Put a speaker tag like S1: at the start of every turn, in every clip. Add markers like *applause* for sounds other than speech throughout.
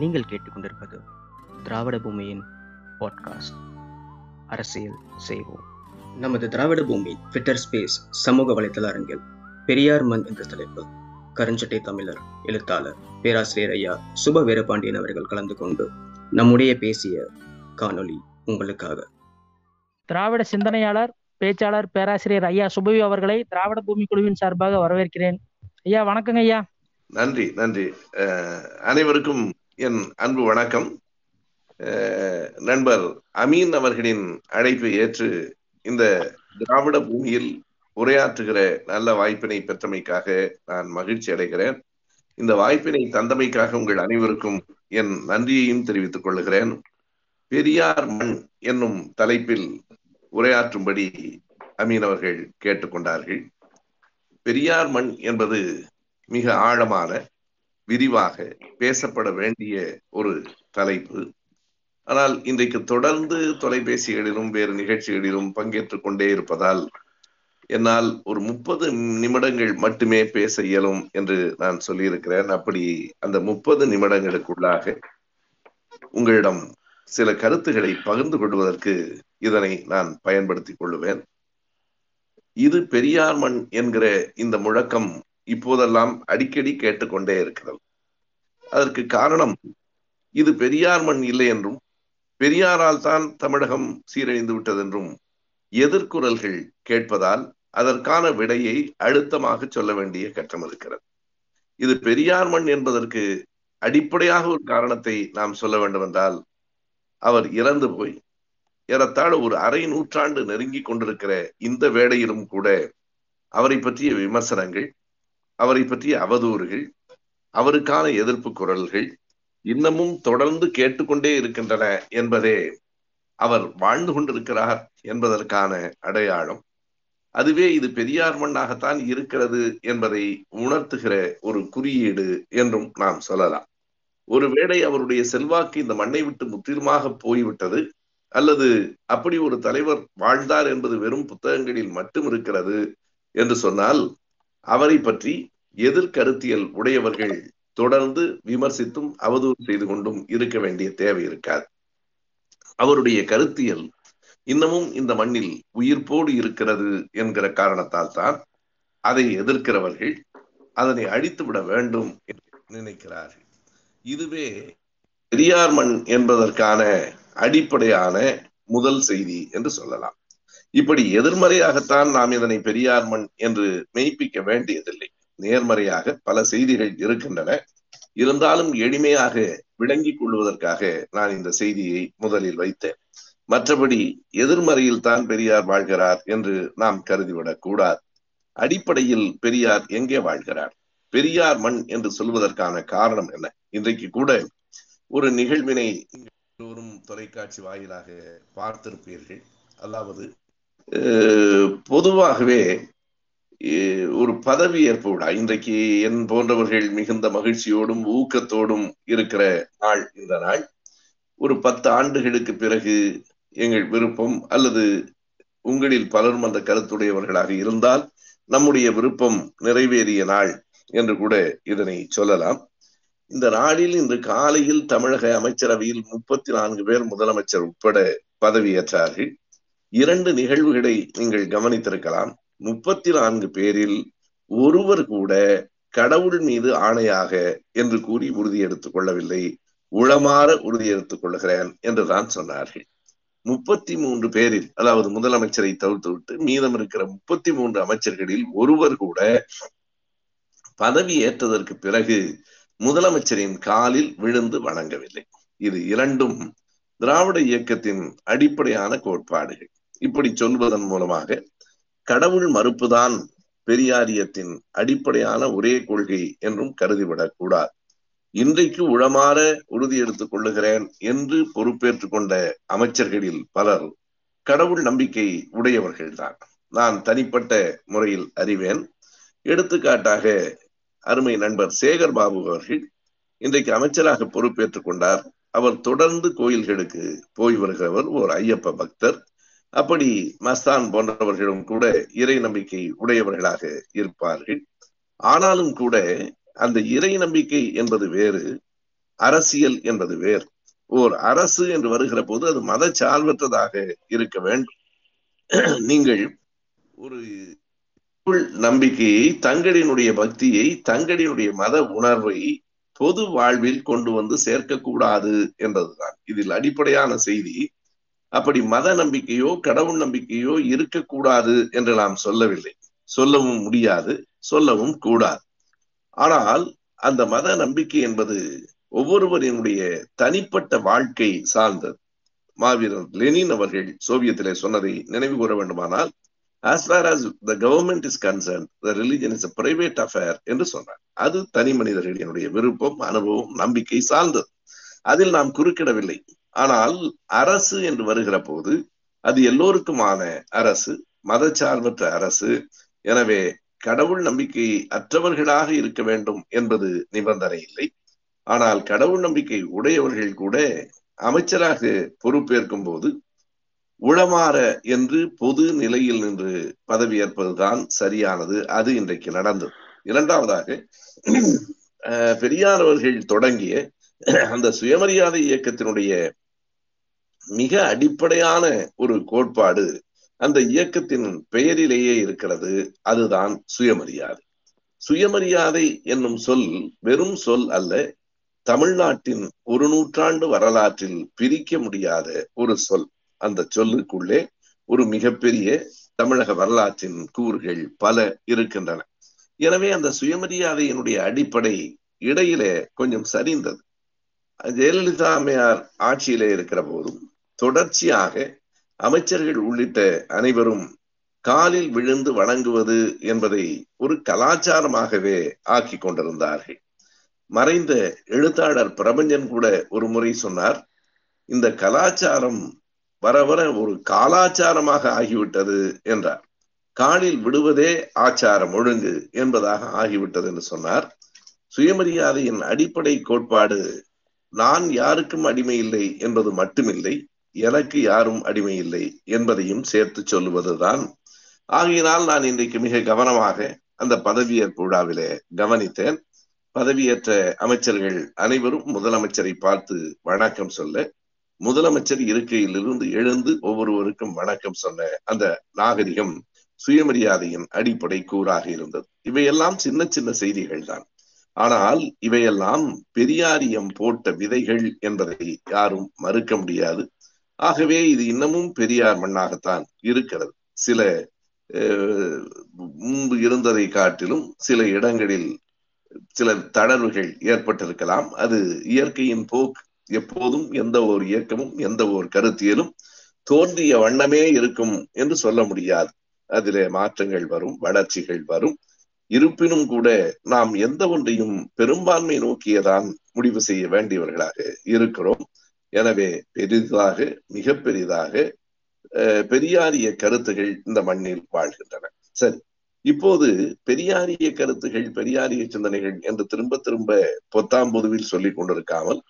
S1: நீங்கள் கேட்டுக்கொண்டிருப்பது திராவிட பூமியின் பாட்காஸ்ட் அரசியல் செய்வோம். நமது திராவிட பூமி ட்விட்டர் ஸ்பேஸ் சமூக வலைதள அரங்கில் பெரியார் மண் என்ற தலைப்பு கருஞ்சட்டை தமிழர் எழுத்தாளர் பேராசிரியர் ஐயா சுப வீரபாண்டியன் அவர்கள் கலந்து கொண்டு நம்முடைய பேசிய காணொளி உங்களுக்காக.
S2: திராவிட சிந்தனையாளர் பேச்சாளர் பேராசிரியர் ஐயா சுபவி அவர்களை திராவிட பூமி குழுவின் சார்பாக வரவேற்கிறேன். ஐயா வணக்கங்க ஐயா.
S3: நன்றி நன்றி. அஹ், அனைவருக்கும் என் அன்பு வணக்கம். அஹ், நண்பர் அமீன் அவர்களின் அழைப்பை ஏற்று இந்த திராவிட பூமியில் உரையாற்றுகிற நல்ல வாய்ப்பினை பெற்றமைக்காக நான் மகிழ்ச்சி அடைகிறேன். இந்த வாய்ப்பினை தந்தமைக்காக உங்கள் அனைவருக்கும் என் நன்றியையும் தெரிவித்துக் கொள்கிறேன். பெரியார் மண் என்னும் தலைப்பில் உரையாற்றும்படி அமீன் அவர்கள் கேட்டுக்கொண்டார்கள். பெரியார் மண் என்பது மிக ஆழமான விரிவாக பேசப்பட வேண்டிய ஒரு தலைப்பு. ஆனால் இன்றைக்கு தொடர்ந்து தொலைபேசிகளிலும் வேறு நிகழ்ச்சிகளிலும் பங்கேற்றுக் கொண்டே இருப்பதால் என்னால் ஒரு முப்பது நிமிடங்கள் மட்டுமே பேச இயலும் என்று நான் சொல்லியிருக்கிறேன். அப்படி அந்த முப்பது நிமிடங்களுக்குள்ளாக உங்களிடம் சில கருத்துக்களை பகிர்ந்து கொள்வதற்கு இதனை நான் பயன்படுத்திக் கொள்ளுவேன். இது பெரியார் மண் என்கிற இந்த முழக்கம் இப்போதெல்லாம் அடிக்கடி கேட்டுக்கொண்டே இருக்கிறது. அதற்கு காரணம் இது பெரியார் மண் இல்லை என்றும் பெரியாரால் தான் தமிழகம் சீரழிந்து விட்டதென்றும் எதிர்குரல்கள் கேட்பதால் அதற்கான விடையை அழுத்தமாக சொல்ல வேண்டிய கட்டம் இருக்கிறது. இது பெரியார் மண் என்பதற்கு அடிப்படையாக ஒரு காரணத்தை நாம் சொல்ல வேண்டும் என்றால் அவர் இறந்து போய் ஏறத்தாழ ஒரு அரை நூற்றாண்டு நெருங்கி கொண்டிருக்கிற இந்த வேடையிலும் கூட அவரை பற்றிய விமர்சனங்கள் அவரை பற்றிய அவதூறுகள் அவருக்கான எதிர்ப்பு குரல்கள் இன்னமும் தொடர்ந்து கேட்டுக்கொண்டே இருக்கின்றன என்பதே அவர் வாழ்ந்து கொண்டிருக்கிறார் என்பதற்கான அடையாளம். அதுவே இது பெரியார் மண்ணாகத்தான் இருக்கிறது என்பதை உணர்த்துகிற ஒரு குறியீடு என்றும் நாம் சொல்லலாம். ஒருவேளை அவருடைய செல்வாக்கு இந்த மண்ணை விட்டு முற்றிலுமாக போய்விட்டது அல்லது அப்படி ஒரு தலைவர் வாழ்ந்தார் என்பது வெறும் புத்தகங்களில் மட்டும் இருக்கிறது என்று சொன்னால் அவரை பற்றி எதிர்கருத்தியல் உடையவர்கள் தொடர்ந்து விமர்சித்தும் அவதூறு செய்து கொண்டும் இருக்க வேண்டிய தேவை இருக்காது. அவருடைய கருத்தியல் இன்னமும் இந்த மண்ணில் உயிர்ப்போடு இருக்கிறது என்கிற காரணத்தால் தான் அதை எதிர்க்கிறவர்கள் அதனை அழித்து விட வேண்டும் என்று நினைக்கிறார்கள். இதுவே பெரியார் மண் என்பதற்கான அடிப்படையான முதல் செய்தி என்று சொல்லலாம். இப்படி எதிர்மறையாகத்தான் நாம் இதனை பெரியார் மண் என்று மெய்ப்பிக்க வேண்டியதில்லை. நேர்மறையாக பல செய்திகள் இருக்கின்றன. இருந்தாலும் எளிமையாக விளங்கிக் கொள்வதற்காக நான் இந்த செய்தியை முதலில் வைத்தேன். மற்றபடி எதிர்மறையில் தான் பெரியார் வாழ்கிறார் என்று நாம் கருதிவிடக் கூடாது. அடிப்படையில் பெரியார் எங்கே வாழ்கிறார்? பெரியார் மண் என்று சொல்வதற்கான காரணம் என்ன? இன்றைக்கு கூட ஒரு நிகழ்வினை எல்லோரும் தொலைக்காட்சி வாயிலாக பார்த்திருப்பீர்கள். அதாவது அஹ், பொதுவாகவே ஒரு பதவி ஏற்பு விழா இன்றைக்கு என் போன்றவர்கள் மிகுந்த மகிழ்ச்சியோடும் ஊக்கத்தோடும் இருக்கிற நாள் இந்த நாள். ஒரு பத்து ஆண்டுகளுக்கு பிறகு எங்கள் விருப்பம் அல்லது உங்களில் பலரும் அந்த கருத்துடையவர்களாக இருந்தால் நம்முடைய விருப்பம் நிறைவேறிய நாள் என்று கூட இதனை சொல்லலாம். இந்த நாளில் இன்று காலையில் தமிழக அமைச்சரவையில் முப்பத்தி நான்கு பேர் முதலமைச்சர் உட்பட பதவியேற்றார்கள். இரண்டு நிகழ்வுகளை நீங்கள் கவனித்திருக்கலாம். முப்பத்தி நான்கு பேரில் ஒருவர் கூட கடவுள் மீது ஆணையாக என்று கூறி உறுதி எடுத்துக் கொள்ளவில்லை. உளமாற உறுதி எடுத்துக் கொள்கிறேன் என்றுதான் சொன்னார்கள். முப்பத்தி மூன்று பேரில் அதாவது முதலமைச்சரை தவிர்த்து விட்டு மீதம் இருக்கிற முப்பத்தி மூன்று அமைச்சர்களில் ஒருவர் கூட பதவி ஏற்றதற்கு பிறகு முதலமைச்சரின் காலில் விழுந்து வணங்கவில்லை. இது இரண்டும் திராவிட இயக்கத்தின் அடிப்படையான கோட்பாடுகள். இப்படி சொல்வதன் மூலமாக கடவுள் மறுப்புதான் பெரியாரியத்தின் அடிப்படையான ஒரே கொள்கை என்றும் கருதிவிடக் கூடாது. இன்றைக்கு உளமாற உறுதி எடுத்துக் கொள்ளுகிறேன் என்று பொறுப்பேற்றுக் கொண்ட அமைச்சர்களில் பலர் கடவுள் நம்பிக்கை உடையவர்கள்தான். நான் தனிப்பட்ட முறையில் அறிவேன். எடுத்துக்காட்டாக அருமை நண்பர் சேகர் பாபு அவர்கள் இன்றைக்கு அமைச்சராக பொறுப்பேற்றுக் கொண்டார். அவர் தொடர்ந்து கோயில்களுக்கு போய் வருகிறவர் ஓர் ஐயப்ப பக்தர். அப்படி மஸ்தான் போன்றவர்களும் கூட இறை நம்பிக்கை உடையவர்களாக இருப்பார்கள். ஆனாலும் கூட அந்த இறை நம்பிக்கை என்பது வேறு அரசியல் என்பது வேறு. ஓர் அரசு என்று வருகிற போது அது மத சார்பற்றதாக இருக்க வேண்டும். நீங்கள் ஒரு நம்பிக்கையை தங்களினுடைய பக்தியை தங்களினுடைய மத உணர்வை பொது வாழ்வில் கொண்டு வந்து சேர்க்கக்கூடாது என்பதுதான். இதில் அடிப்படையான செய்தி அப்படி மத நம்பிக்கையோ கடவுள் நம்பிக்கையோ இருக்கக்கூடாது என்று நாம் சொல்லவில்லை. சொல்லவும் முடியாது சொல்லவும் கூடாது. ஆனால் அந்த மத நம்பிக்கை என்பது ஒவ்வொருவரினுடைய தனிப்பட்ட வாழ்க்கை சார்ந்தது. மாவீரர் லெனின் அவர்கள் சோவியத்திலே சொன்னதை நினைவு கூற வேண்டுமானால் as far as the government is concern the religion is a private affair என்று சொன்னார். அது தனி மனிதர்களினுடைய விருப்பம் அனுபவம் நம்பிக்கை சார்ந்தது. அதில் நாம் குறுக்கிடவில்லை. ஆனால் அரசு என்று வருகிற போது அது எல்லோருக்குமான அரசு மதச்சார்பற்ற அரசு. எனவே கடவுள் நம்பிக்கை அற்றவர்களாக இருக்க வேண்டும் என்பது நிபந்தனை இல்லை. ஆனால் கடவுள் நம்பிக்கை உடையவர்கள் கூட அமைச்சராக பொறுப்பேற்கும் போது உளமாற என்று பொது நிலையில் நின்று பதவியேற்பதுதான் சரியானது. அது இன்றைக்கு நடந்தது. இரண்டாவதாக பெரியார் அவர்கள் தொடங்கிய *clears throat* அந்த சுயமரியாதை இயக்கத்தினுடைய மிக அடிப்படையான ஒரு கோட்பாடு அந்த இயக்கத்தின் பெயரிலேயே இருக்கிறது. அதுதான் சுயமரியாதை. சுயமரியாதை என்னும் சொல் வெறும் சொல் அல்ல தமிழ்நாட்டின் ஒரு நூற்றாண்டு வரலாற்றில் பிரிக்க முடியாத ஒரு சொல். அந்த சொல்லுக்குள்ளே ஒரு மிகப்பெரிய தமிழக வரலாற்றின் கூறுகள் பல இருக்கின்றன. எனவே அந்த சுயமரியாதையினுடைய அடிப்படை இடையிலே கொஞ்சம் சரிந்தது. ஜெயலலிதா அம்மையார் ஆட்சியிலே இருக்கிற போதும் தொடர்ச்சியாக அமைச்சர்கள் உள்ளிட்ட அனைவரும் காலில் விழுந்து வணங்குவது என்பதை ஒரு கலாச்சாரமாகவே ஆக்கி கொண்டிருந்தார்கள். மறைந்த எழுத்தாளர் பிரபஞ்சன் கூட ஒரு முறை சொன்னார் இந்த கலாச்சாரம் வர வர ஒரு காலாச்சாரமாக ஆகிவிட்டது என்றார். காலில் விடுவதே ஆச்சாரம் ஒழுங்கு என்பதாக ஆகிவிட்டது என்று சொன்னார். சுயமரியாதையின் அடிப்படை கோட்பாடு நான் யாருக்கும் அடிமை இல்லை என்பது மட்டுமில்லை எனக்கு யாரும் அடிமை இல்லை என்பதையும் சேர்த்து சொல்லுவதுதான். ஆகையினால் நான் இன்றைக்கு மிக கவனமாக அந்த பதவியேற்பு விழாவிலே கவனித்தேன். பதவியேற்ற அமைச்சர்கள் அனைவரும் முதலமைச்சரை பார்த்து வணக்கம் சொல்ல முதலமைச்சர் இருக்கையிலிருந்து எழுந்து ஒவ்வொருவருக்கும் வணக்கம் சொன்ன அந்த நாகரிகம் சுயமரியாதையின் அடிப்படை கூறாக இருந்தது. இவையெல்லாம் சின்ன சின்ன செய்திகள் தான் ஆனால் இவையெல்லாம் பெரியாரியம் போட்ட விதைகள் என்பதை யாரும் மறுக்க முடியாது. ஆகவே இது இன்னமும் பெரியார் மண்ணாகத்தான் இருக்கிறது. சில முன்பு இருந்ததை காட்டிலும் சில இடங்களில் சில தளர்வுகள் ஏற்பட்டிருக்கலாம். அது இயற்கையின் போக்கு. எப்போதும் எந்த ஒரு இயக்கமும் எந்த ஒரு கருத்தியலும் தோன்றிய வண்ணமே இருக்கும் என்று சொல்ல முடியாது. அதிலே மாற்றங்கள் வரும் வளர்ச்சிகள் வரும். இருப்பினும் கூட நாம் எந்த ஒன்றையும் பெரும்பான்மை நோக்கியதான் முடிவு செய்ய வேண்டியவர்களாக இருக்கிறோம். எனவே பெரிதாக மிக பெரிதாக பெரியாரிய கருத்துகள் இந்த மண்ணில் வாழ்கின்றன. சரி இப்போது பெரியாரிய கருத்துகள் பெரியாரிய சிந்தனைகள் என்று திரும்ப திரும்ப பொத்தாம் பொதுவில் சொல்லிக் கொண்டிருக்காமல்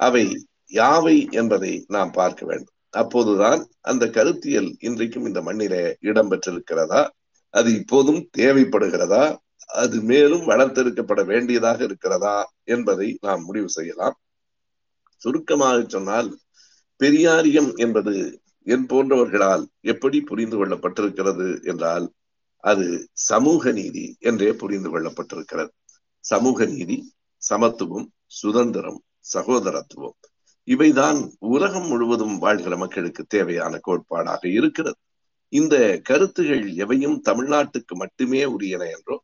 S3: அவை யாவை என்பதை நாம் பார்க்க வேண்டும். அப்போதுதான் அந்த கருத்தியல் இன்றைக்கும் இந்த மண்ணிலே இடம்பெற்றிருக்கிறதா? அது இப்போதும் தேவைப்படுகிறதா? அது மேலும் வளர்த்தெடுக்கப்பட வேண்டியதாக இருக்கிறதா என்பதை நாம் முடிவு செய்யலாம். சுருக்கமாக சொன்னால் பெரியாரியம் என்பது என் போன்றவர்களால் எப்படி புரிந்து கொள்ளப்பட்டிருக்கிறது என்றால் அது சமூக நீதி என்றே புரிந்து கொள்ளப்பட்டிருக்கிறது. சமூக நீதி சமத்துவம் சுதந்திரம் சகோதரத்துவம் இவைதான் உலகம் முழுவதும் வாழ்கிற மக்களுக்கு தேவையான கோட்பாடாக இருக்கிறது. இந்த கருத்துகள் எவையும் தமிழ்நாட்டுக்கு மட்டுமே உரியன என்றோ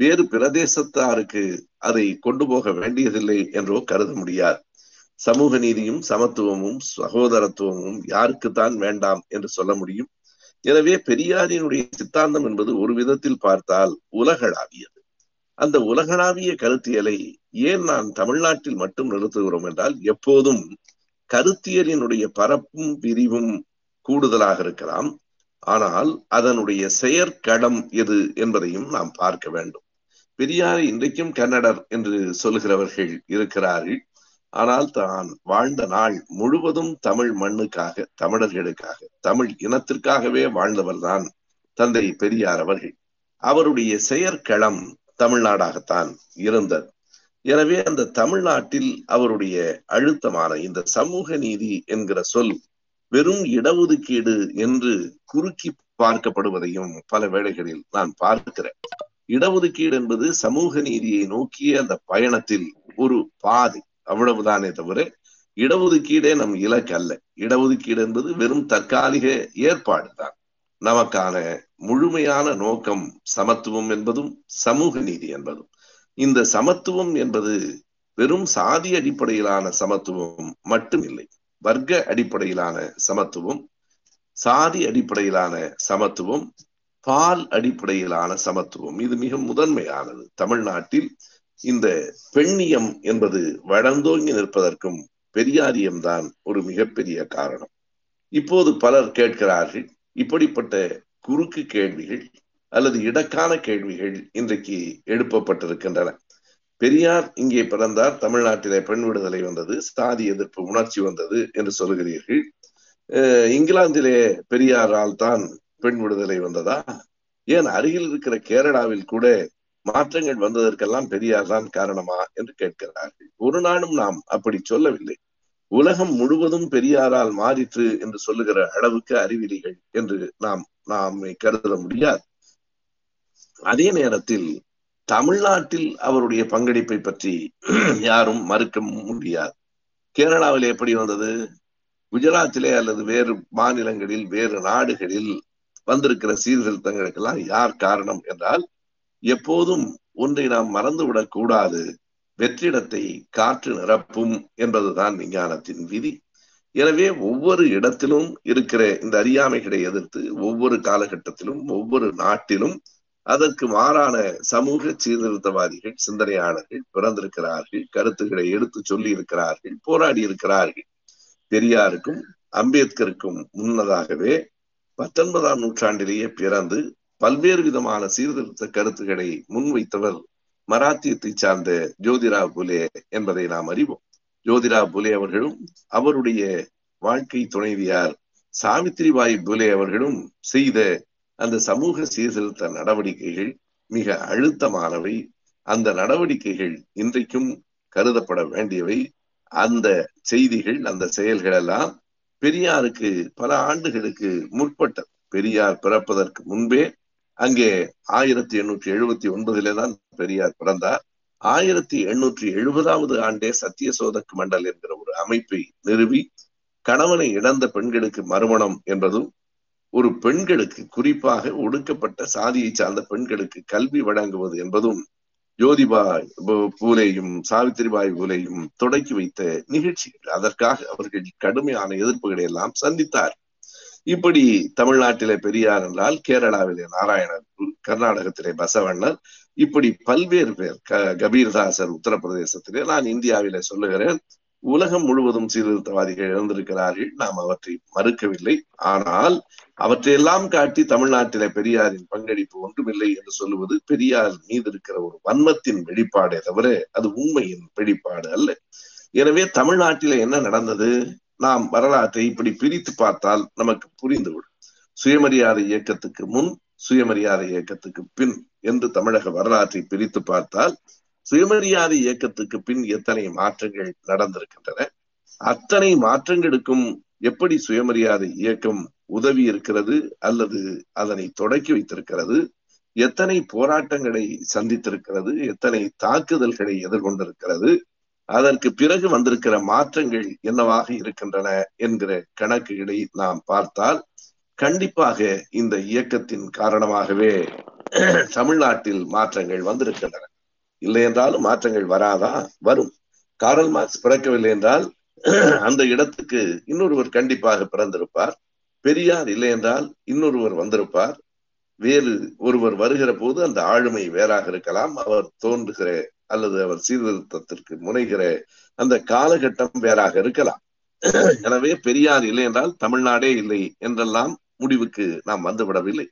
S3: வேறு பிரதேசத்தாருக்கு அதை கொண்டு போக வேண்டியதில்லை என்றோ கருத முடியாது. சமூக நீதியும் சமத்துவமும் சகோதரத்துவமும் யாருக்குத்தான் வேண்டாம் என்று சொல்ல முடியும். எனவே பெரியாரினுடைய சித்தாந்தம் என்பது ஒரு விதத்தில் பார்த்தால் உலகளாவியது. அந்த உலகளாவிய கருத்தியலை ஏன் நான் தமிழ்நாட்டில் மட்டும் நிறுத்துகிறோம் என்றால் எப்போதும் கருத்தியலினுடைய பரப்பும் விரிவும் கூடுதலாக இருக்கலாம். ஆனால் அதனுடைய செயற்களம் எது என்பதையும் நாம் பார்க்க வேண்டும். பெரியாரை இன்றைக்கும் கன்னடர் என்று சொல்லுகிறவர்கள் இருக்கிறார்கள். ஆனால் தான் வாழ்ந்த நாள் முழுவதும் தமிழ் மண்ணுக்காக தமிழர்களுக்காக தமிழ் இனத்திற்காகவே வாழ்ந்தவர் தான் தந்தை பெரியார் அவர்கள். அவருடைய செயற்களம் தமிழ்நாடாகத்தான் இருந்தது. எனவே அந்த தமிழ்நாட்டில் அவருடைய அழுத்தமான இந்த சமூக நீதி என்கிற சொல் வெறும் இடஒதுக்கீடு என்று குறுக்கி பார்க்கப்படுவதையும் பல வேளைகளில் நான் பார்க்கிறேன். இடஒதுக்கீடு என்பது சமூக நீதியை நோக்கிய அந்த பயணத்தில் ஒரு பாதை. அவ்வளவுதானே தவிர இடஒதுக்கீடே நம் இலக்கு அல்ல. இடஒதுக்கீடு என்பது வெறும் தற்காலிக ஏற்பாடு தான் நமக்கான முழுமையான நோக்கம் சமத்துவம் என்பதும் சமூக நீதி என்பதும். இந்த சமத்துவம் என்பது வெறும் சாதி அடிப்படையிலான சமத்துவம் மட்டுமில்லை. வர்க்க அடிப்படையிலான சமத்துவம் சாதி அடிப்படையிலான சமத்துவம் பால் அடிப்படையிலான சமத்துவம். இது மிக முதன்மையானது. தமிழ்நாட்டில் இந்த பெண்ணியம் என்பது வளர்ந்தோங்கி நிற்பதற்கும் பெரியாரியம் தான் ஒரு மிகப்பெரிய காரணம். இப்போது பலர் கேட்கிறார்கள் இப்படிப்பட்ட குறுக்கு கேள்விகள் அல்லது இடக்கான கேள்விகள் இன்றைக்கு எழுப்பப்பட்டிருக்கின்றன. பெரியார் இங்கே பிறந்தார் தமிழ்நாட்டிலே பெண் விடுதலை வந்தது சாதி எதிர்ப்பு உணர்ச்சி வந்தது என்று சொல்கிறீர்கள் இங்கிலாந்திலே பெரியாரால் தான் பெண் விடுதலை வந்ததா? ஏன் அருகில் இருக்கிற கேரளாவில் கூட மாற்றங்கள் வந்ததற்கெல்லாம் பெரியார் தான் காரணமா என்று கேட்கிறார்கள். ஒரு நாளும் நாம் அப்படி சொல்லவில்லை. உலகம் முழுவதும் பெரியாரால் மாறிற்று என்று சொல்லுகிற அளவுக்கு அறிவிலிகள் என்று நாம் நாம் கருத முடியாது. அதே நேரத்தில் தமிழ்நாட்டில் அவருடைய பங்களிப்பை பற்றி யாரும் மறுக்க முடியாது. கேரளாவில் எப்படி வந்தது? குஜராத்திலே அல்லது வேறு மாநிலங்களில் வேறு நாடுகளில் வந்திருக்கிற சீர்திருத்தங்களுக்கெல்லாம் யார் காரணம் என்றால் எப்போதும் ஒன்றை நாம் மறந்துவிடக் கூடாது. வெற்றிடத்தை காற்று நிரப்பும் என்பதுதான் விஞ்ஞானத்தின் விதி. எனவே ஒவ்வொரு இடத்திலும் இருக்கிற இந்த அறியாமைகளை எதிர்த்து ஒவ்வொரு காலகட்டத்திலும் ஒவ்வொரு நாட்டிலும் அதற்கு மாறான சமூக சீர்திருத்தவாதிகள் சிந்தனையாளர்கள் பிறந்திருக்கிறார்கள் கருத்துக்களை எடுத்து சொல்லி இருக்கிறார்கள் போராடி இருக்கிறார்கள் பெரியாருக்கும் அம்பேத்கருக்கும் முன்னதாகவே பத்தொன்பதாம் நூற்றாண்டிலேயே பிறந்து பல்வேறு விதமான சீர்திருத்த கருத்துக்களை முன்வைத்தவர் மராத்தியத்தை சார்ந்த ஜோதிரா புலே என்பதை நாம் அறிவோம். ஜோதிரா புலே அவர்களும் அவருடைய வாழ்க்கை துணைவியார் சாவித்திரிபாய் புலே அவர்களும் செய்த அந்த சமூக சீர்திருத்த நடவடிக்கைகள் மிக அழுத்தமானவை. அந்த நடவடிக்கைகள் இன்றைக்கும் கருதப்பட வேண்டியவை. அந்த செய்திகள் அந்த செயல்கள் எல்லாம் பெரியாருக்கு பல ஆண்டுகளுக்கு முற்பட்ட பெரியார் பிறப்பதற்கு முன்பே அங்கே ஆயிரத்தி எண்ணூற்றி எழுபத்தி ஒன்பதிலே தான் பெரியார் பிறந்தார். ஆயிரத்தி எண்ணூற்றி எழுபதாவது ஆண்டே சத்திய சோதக் மண்டல் என்கிற ஒரு அமைப்பை நிறுவி கணவனை இழந்த பெண்களுக்கு மறுமணம் என்பதும் ஒரு பெண்களுக்கு குறிப்பாக ஒடுக்கப்பட்ட சாதியை சார்ந்த பெண்களுக்கு கல்வி வழங்குவது என்பதும் ஜோதிபாய் பூலேயும் சாவித்திரிபாய் பூலேயும் தொடக்கி வைத்த நிகழ்ச்சிகள். அதற்காக அவர்கள் கடுமையான எதிர்ப்புகளை எல்லாம் சந்தித்தார். இப்படி தமிழ்நாட்டிலே பெரியார் என்றால் கேரளாவிலே நாராயணர் கர்நாடகத்திலே பசவண்ணர் இப்படி பல்வேறு பேர் க கபீர்தாசர் உத்தரப்பிரதேசத்திலே நான் இந்தியாவிலே சொல்லுகிறேன். உலகம் முழுவதும் சீர்திருத்தவாதிகள் இழந்திருக்கிறார்கள். நாம் அவற்றை மறுக்கவில்லை. ஆனால் அவற்றையெல்லாம் காட்டி தமிழ்நாட்டில பெரியாரின் பங்களிப்பு ஒன்றுமில்லை என்று சொல்லுவது பெரியார் மீது இருக்கிற ஒரு வன்மத்தின் வெளிப்பாடே தவிர அது உண்மையின் வெளிப்பாடு அல்ல. எனவே தமிழ்நாட்டில என்ன நடந்தது? நாம் வரலாற்றை இப்படி பிரித்து பார்த்தால் நமக்கு புரிந்துவிடும். சுயமரியாதை இயக்கத்துக்கு முன் சுயமரியாதை இயக்கத்துக்கு பின் என்று தமிழக வரலாற்றை பிரித்து பார்த்தால் சுயமரியாதை இயக்கத்துக்கு பின் எத்தனை மாற்றங்கள் நடந்திருக்கின்றன? அத்தனை மாற்றங்களுக்கும் எப்படி சுயமரியாதை இயக்கம் உதவி இருக்கிறது அல்லது அதனை தொடக்கி வைத்திருக்கிறது? எத்தனை போராட்டங்களை சந்தித்திருக்கிறது? எத்தனை தாக்குதல்களை எதிர்கொண்டிருக்கிறது? அதற்கு பிறகு வந்திருக்கிற மாற்றங்கள் என்னவாக இருக்கின்றன என்கிற கணக்குகளை நாம் பார்த்தால் கண்டிப்பாக இந்த இயக்கத்தின் காரணமாகவே தமிழ்நாட்டில் மாற்றங்கள் வந்திருக்கின்றன. இல்லை என்றாலும் மாற்றங்கள் வராதா? வரும். காரல் மார்க்ஸ் பிறக்கவில்லை என்றால் *clears throat* அந்த இடத்துக்கு இன்னொருவர் கண்டிப்பாக பிறந்திருப்பார். பெரியார் இல்லை என்றால் இன்னொருவர் வந்திருப்பார். வேறு ஒருவர் வருகிற போது அந்த ஆளுமை வேறாக இருக்கலாம். அவர் தோன்றுகிற அல்லது அவர் சீர்திருத்தத்திற்கு முனைகிற அந்த காலகட்டம் வேறாக இருக்கலாம். *clears throat* எனவே பெரியார் இல்லை என்றால் தமிழ்நாடே இல்லை என்றெல்லாம் முடிவுக்கு நாம் வந்துவிடவில்லை.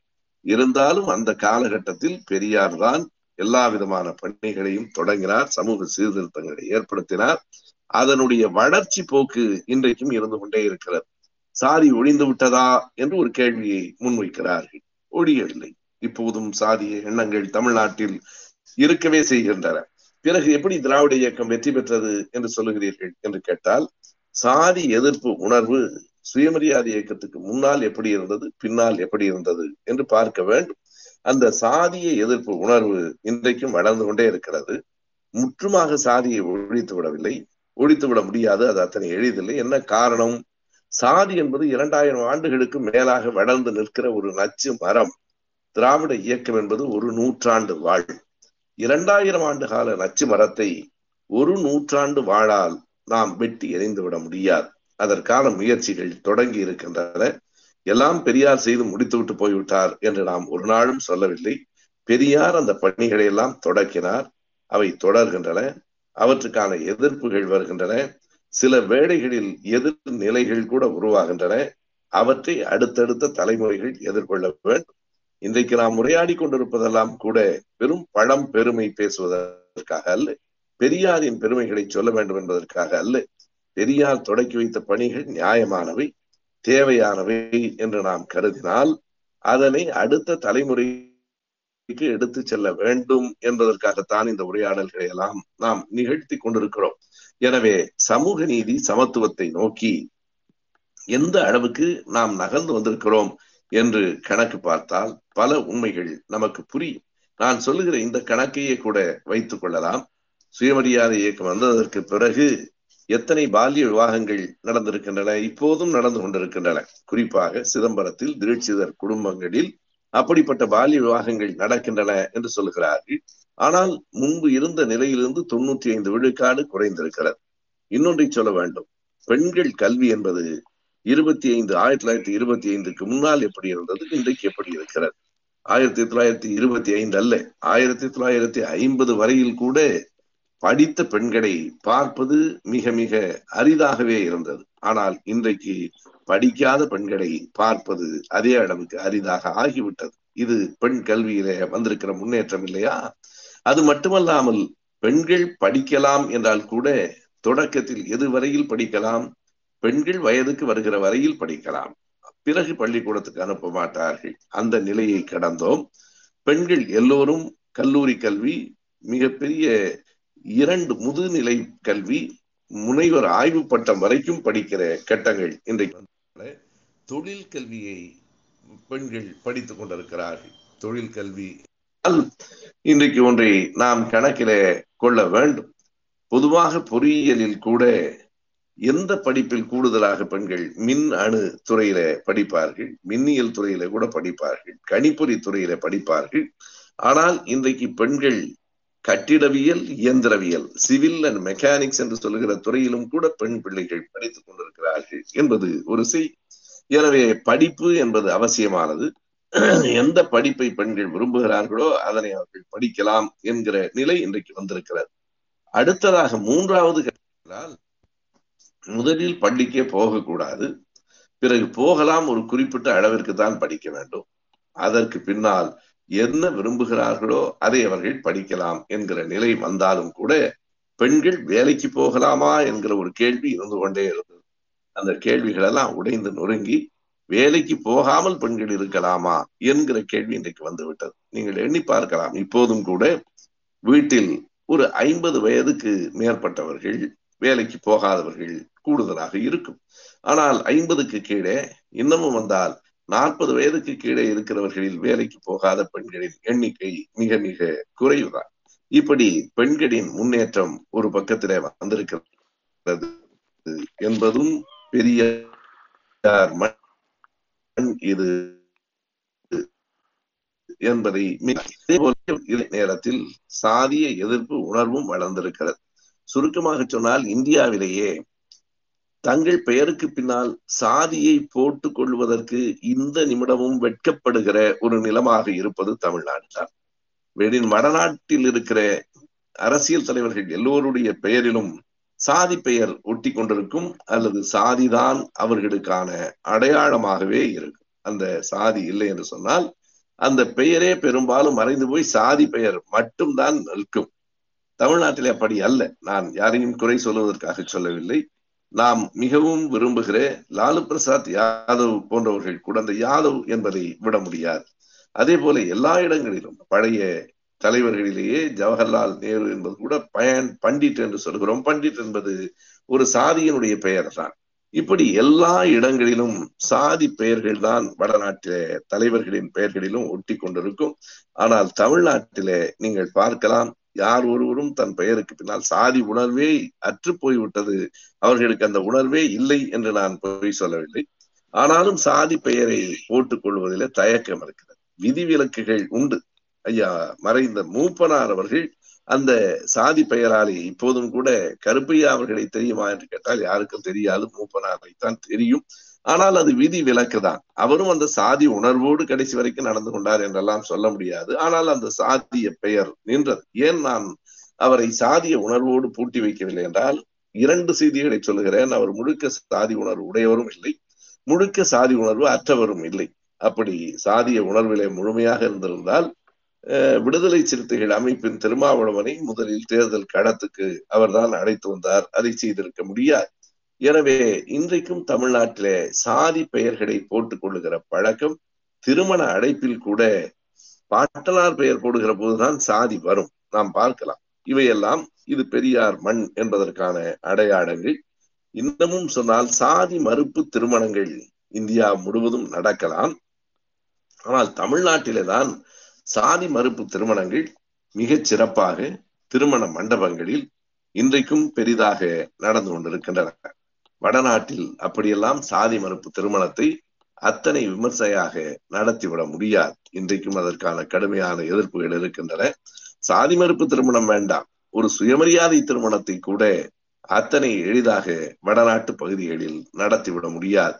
S3: இருந்தாலும் அந்த காலகட்டத்தில் பெரியார் தான் எல்லா விதமான பணிகளையும் தொடங்கினார் சமூக சீர்திருத்தங்களை ஏற்படுத்தினார். அதனுடைய வளர்ச்சி போக்கு இன்றைக்கும் இருந்து கொண்டே இருக்கிறது. சாதி ஒழிந்து விட்டதா என்று ஒரு கேள்வியை முன்வைக்கிறார்கள் ஒழியவில்லை. இப்போதும் சாதிய எண்ணங்கள் தமிழ்நாட்டில் இருக்கவே செய்கின்றன. பிறகு எப்படி திராவிட இயக்கம் வெற்றி பெற்றது என்று சொல்லுகிறீர்கள் என்று கேட்டால் சாதி எதிர்ப்பு உணர்வு சுயமரியாதை இயக்கத்துக்கு முன்னால் எப்படி இருந்தது பின்னால் எப்படி இருந்தது என்று பார்க்க வேண்டும். அந்த சாதிய எதிர்ப்பு உணர்வு இன்றைக்கும் வளர்ந்து கொண்டே இருக்கிறது. முற்றுமாக சாதியை ஒழித்து விடவில்லை. ஒழித்து விட முடியாது அது அத்தனை எளிதில்லை. என்ன காரணம்? சாதி என்பது இரண்டாயிரம் ஆண்டுகளுக்கு மேலாக வளர்ந்து நிற்கிற ஒரு நச்சு மரம். திராவிட இயக்கம் என்பது ஒரு நூற்றாண்டு வாழ். இரண்டாயிரம் ஆண்டு கால நச்சு மரத்தை ஒரு நூற்றாண்டு வாழால் நாம் வெட்டி எறிந்து விட முடியாது. அதற்கான முயற்சிகள் தொடங்கி இருக்கின்றன. எல்லாம் பெரியார் செய்து முடித்துவிட்டு போய்விட்டார் என்று நாம் ஒரு நாளும் சொல்லவில்லை. பெரியார் அந்த பணிகளை எல்லாம் தொடக்கினார். அவை தொடர்கின்றன. அவற்றுக்கான எதிர்ப்புகள் வருகின்றன. சில வேளைகளில் எதிர் நிலைகள் கூட உருவாகின்றன. அவற்றை அடுத்தடுத்த தலைமுறைகள் எதிர்கொள்ள வேண்டும். இன்றைக்கு நாம் உரையாடி கொண்டிருப்பதெல்லாம் கூட வெறும் பழம் பெருமை பேசுவதற்காக அல்ல. பெரியாரின் பெருமைகளை சொல்ல வேண்டும் என்பதற்காக அல்ல. பெரியார் தொடக்கி வைத்த பணிகள் நியாயமானவை. தேவையானவை என்று நாம் கருதினால் அதனை அடுத்த தலைமுறைக்கு எடுத்து செல்ல வேண்டும் என்பதற்காகத்தான் இந்த உரையாடல்களை எல்லாம் நாம் நிகழ்த்தி கொண்டிருக்கிறோம். எனவே சமூக நீதி சமத்துவத்தை நோக்கி எந்த அளவுக்கு நாம் நகர்ந்து வந்திருக்கிறோம் என்று கணக்கு பார்த்தால் பல உண்மைகள் நமக்கு புரியும். நான் சொல்லுகிற இந்த கணக்கையே கூட வைத்துக் கொள்ளலாம். சுயமரியாதை இயக்கம் வந்ததற்கு பிறகு எத்தனை பால்ய விவாகங்கள் நடந்திருக்கின்றன இப்போதும் நடந்து கொண்டிருக்கின்றன. குறிப்பாக சிதம்பரத்தில் திருட்சிதர் குடும்பங்களில் அப்படிப்பட்ட பால்ய விவாகங்கள் நடக்கின்றன என்று சொல்லுகிறார்கள் ஆனால் முன்பு இருந்த நிலையிலிருந்து தொண்ணூற்றி ஐந்து விழுக்காடு குறைந்திருக்கிறது. இன்னொன்றை சொல்ல வேண்டும். பெண்கள் கல்வி என்பது இருபத்தி ஐந்து ஆயிரத்தி தொள்ளாயிரத்தி இருபத்தி ஐந்துக்கு முன்னால் எப்படி இருந்தது இன்றைக்கு எப்படி இருக்கிறது? ஆயிரத்தி தொள்ளாயிரத்தி இருபத்தி ஐந்து அல்ல ஆயிரத்தி தொள்ளாயிரத்தி ஐம்பது வரையில் கூட படித்த பெண்களை பார்ப்பது மிக மிக அரிதாகவே இருந்தது. ஆனால் இன்றைக்கு படிக்காத பெண்களை பார்ப்பது அதே அளவுக்கு அரிதாக ஆகிவிட்டது. இது பெண் கல்வியில வந்திருக்கிற முன்னேற்றம் இல்லையா? அது மட்டுமல்லாமல் பெண்கள் படிக்கலாம் என்றால் கூட தொடக்கத்தில் எது வரையில் படிக்கலாம்? பெண்கள் வயதுக்கு வருகிற வரையில் படிக்கலாம். பிறகு பள்ளிக்கூடத்துக்கு அனுப்ப மாட்டார்கள். அந்த நிலையை கடந்தோம். பெண்கள் எல்லோரும் கல்லூரி கல்வி மிகப்பெரிய இரண்டு முதுநிலை கல்வி முனைவர் ஆய்வு பட்டம் வரைக்கும் படிக்கிற கட்டங்கள் இன்றைக்கு தொழில் கல்வியை பெண்கள் படித்துக் கொண்டிருக்கிறார்கள். தொழில் கல்வி இன்றைக்கு ஒன்றை நாம் கணக்கில கொள்ள வேண்டும். பொதுவாக பொறியியலில் கூட எந்த படிப்பில் கூடுதலாக பெண்கள் மின் அணு துறையில படிப்பார்கள் மின்னியல் துறையில கூட படிப்பார்கள் கணிப்பொறி துறையில படிப்பார்கள். ஆனால் இன்றைக்கு பெண்கள் கட்டிடவியல் இயந்திரவியல் சிவில் அண்ட் மெக்கானிக்ஸ் என்று சொல்லுகிற துறையிலும் கூட பெண் பிள்ளைகள் படித்துக் கொண்டிருக்கிறார்கள் என்பது ஒரு செய் எனவே படிப்பு என்பது அவசியமானது. எந்த படிப்பை பெண்கள் விரும்புகிறார்களோ அதனை அவர்கள் படிக்கலாம் என்கிற நிலை இன்றைக்கு வந்திருக்கிறது. அடுத்ததாக மூன்றாவது முதலில் பள்ளிக்கே போகக்கூடாது. பிறகு போகலாம் ஒரு குறிப்பிட்ட அளவிற்கு தான் படிக்க வேண்டும். அதற்கு பின்னால் என்ன விரும்புகிறார்களோ அதை அவர்கள் படிக்கலாம் என்கிற நிலை வந்தாலும் கூட பெண்கள் வேலைக்கு போகலாமா என்கிற ஒரு கேள்வி இருந்து கொண்டே இருந்தது. அந்த கேள்விகள் எல்லாம் உடைந்து நொறுங்கி வேலைக்கு போகாமல் பெண்கள் இருக்கலாமா? என்கிற கேள்வி இன்றைக்கு வந்து விட்டது. நீங்கள் எண்ணி பார்க்கலாம். இப்போதும் கூட வீட்டில் ஒரு ஐம்பது வயதுக்கு மேற்பட்டவர்கள் வேலைக்கு போகாதவர்கள் கூடுதலாக இருக்கும். ஆனால் ஐம்பதுக்கு கீழே இன்னமும் வந்தால் நாற்பது வயதுக்கு கீழே இருக்கிறவர்களில் வேலைக்கு போகாத பெண்களின் எண்ணிக்கை மிக மிக குறைவுதான். இப்படி பெண்களின் முன்னேற்றம் ஒரு பக்கத்திலே வந்திருக்கிறது என்பதும் பெரிய இது என்பதை நேரத்தில் சாதிய எதிர்ப்பு உணர்வும் வளர்ந்திருக்கிறது. சுருக்கமாக சொன்னால் இந்தியாவிலேயே தங்கள் பெயருக்கு பின்னால் சாதியை போட்டுக் கொள்வதற்கு இந்த நிமிடமும் வெட்கப்படுகிற ஒரு நிலமாக இருப்பது தமிழ்நாடு தான். வெளியின் வடநாட்டில் இருக்கிற அரசியல் தலைவர்கள் எல்லோருடைய பெயரிலும் சாதி பெயர் ஒட்டி கொண்டிருக்கும் அல்லது சாதிதான் அவர்களுக்கான அடையாளமாகவே இருக்கும். அந்த சாதி இல்லை என்று சொன்னால் அந்த பெயரே பெரும்பாலும் மறைந்து போய் சாதி பெயர் மட்டும்தான் நிற்கும். தமிழ்நாட்டிலே அப்படி அல்ல. நான் யாரையும் குறை சொல்வதற்காக சொல்லவில்லை. நாம் மிகவும் விரும்புகிற லாலு பிரசாத் யாதவ் போன்றவர்கள் கூட அந்த யாதவ் என்பதை விட முடியாது. அதே போல எல்லா இடங்களிலும் பழைய தலைவர்களிலேயே ஜவஹர்லால் நேரு என்பது கூட பயன் பண்டிட் என்று சொல்கிறோம். பண்டிட் என்பது ஒரு சாதியினுடைய பெயர் தான் இப்படி எல்லா இடங்களிலும் சாதி பெயர்கள் தான் வடநாட்டிலே தலைவர்களின் பெயர்களிலும் ஒட்டி கொண்டிருக்கும் ஆனால் தமிழ்நாட்டிலே நீங்கள் பார்க்கலாம் யார் ஒருவரும் தன் பெயருக்கு பின்னால் சாதி உணர்வே அற்று போய்விட்டது. அவர்களுக்கு அந்த உணர்வே இல்லை என்று நான் பொய் சொல்லவில்லை. ஆனாலும் சாதி பெயரை போட்டுக் கொள்வதிலே தயக்கம் இருக்கிறது. விதிவிலக்குகள் உண்டு. ஐயா மறைந்த மூப்பனார் அவர்கள் அந்த சாதி பெயராலே இப்போதும் கூட கருப்பையா அவர்களை தெரியுமா என்று கேட்டால் யாருக்கும் தெரியாது. மூப்பனாரை தான் தெரியும். ஆனால் அது விதி விலக்கு தான். அவரும் அந்த சாதி உணர்வோடு கடைசி வரைக்கும் நடந்து கொண்டார் என்றெல்லாம் சொல்ல முடியாது. ஆனால் அந்த சாதிய பெயர் நின்றது. ஏன் நான் அவரை சாதிய உணர்வோடு பூட்டி வைக்கவில்லை என்றால் இரண்டு செய்திகளை சொல்லுகிறேன். அவர் முழுக்க சாதி உணர்வு உடையவரும் இல்லை. முழுக்க சாதி உணர்வு அற்றவரும் இல்லை. அப்படி சாதிய உணர்விலே முழுமையாக இருந்திருந்தால் விடுதலை சிறுத்தைகள் அமைப்பின் திருமாவளவனை முதலில் தேர்தல் களத்துக்கு அவர்தான் அழைத்து வந்தார். அதை செய்திருக்க முடியாது. எனவே இன்றைக்கும் தமிழ்நாட்டிலே சாதி பெயர்களை போட்டுக் கொள்ளுகிற பழக்கம் திருமண அடைப்பில் கூட பாட்டனார் பெயர் போடுகிற போதுதான் சாதி வரும். நாம் பார்க்கலாம். இவையெல்லாம் இது பெரியார் மண் என்பதற்கான அடையாளங்கள். இன்னமும் சொன்னால் சாதி மறுப்பு திருமணங்கள் இந்தியா முழுவதும் நடக்கலாம். ஆனால் தமிழ்நாட்டிலே தான் சாதி மறுப்பு திருமணங்கள் மிகச் சிறப்பாக திருமண மண்டபங்களில் இன்றைக்கும் பெரிதாக நடந்து கொண்டிருக்கின்றன. வடநாட்டில் அப்படியெல்லாம் சாதி மறுப்பு திருமணத்தை அத்தனை விமர்சையாக நடத்திவிட முடியாது. இன்றைக்கும் அதற்கான கடுமையான எதிர்ப்புகள் இருக்கின்றன. சாதி மறுப்பு திருமணம் வேண்டாம். ஒரு சுயமரியாதை திருமணத்தை கூட அத்தனை எளிதாக வடநாட்டு பகுதிகளில் நடத்திவிட முடியாது.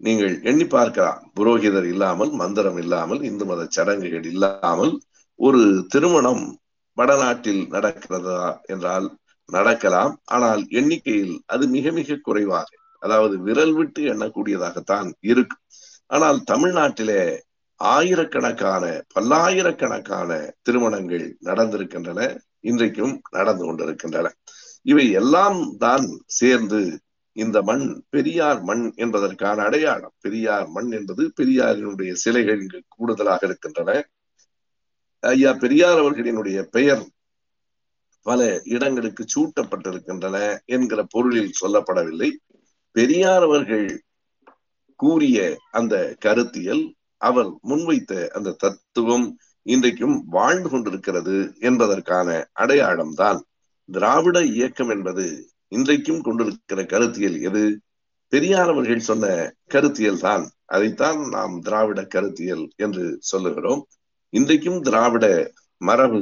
S3: நீங்கள் எண்ணி பார்க்கலாம். புரோகிதர் இல்லாமல் மந்திரம் இல்லாமல் இந்து மத சடங்குகள் இல்லாமல் ஒரு திருமணம் வடநாட்டில் நடக்கிறதா என்றால் நடக்கலாம். ஆனால் எண்ணிக்கையில் அது மிக மிக குறைவாக அதாவது விரல் விட்டு எண்ணக்கூடியதாகத்தான் இருக்கு. ஆனால் தமிழ்நாட்டிலே ஆயிரக்கணக்கான பல்லாயிரக்கணக்கான திருமணங்கள் நடந்திருக்கின்றன இன்றைக்கும் நடந்து கொண்டிருக்கின்றன. இவை எல்லாம் தான் சேர்ந்து இந்த மண் பெரியார் மண் என்பதற்கான அடையாளம். பெரியார் மண் என்பது பெரியாரினுடைய சிலைகள் இங்கு கூடுதலாக இருக்கின்றன. ஐயா பெரியார் அவர்களினுடைய பெயர் பல இடங்களுக்கு சூட்டப்பட்டிருக்கின்றன என்கிற பொருளில் சொல்லப்படவில்லை. பெரியார் அவர்கள் கூறிய அந்த கருத்தியல் அவர் முன்வைத்த அந்த தத்துவம் இன்றைக்கும் வாழ்ந்து கொண்டிருக்கிறது என்பதற்கான அடையாளம் தான் திராவிட இயக்கம் என்பது இன்றைக்கும் கொண்டிருக்கிற கருத்தியல் எது? பெரியார் அவர்கள் சொன்ன கருத்தியல் தான். அதைத்தான் நாம் திராவிட கருத்தியல் என்று சொல்லுகிறோம். இன்றைக்கும் திராவிட மரபு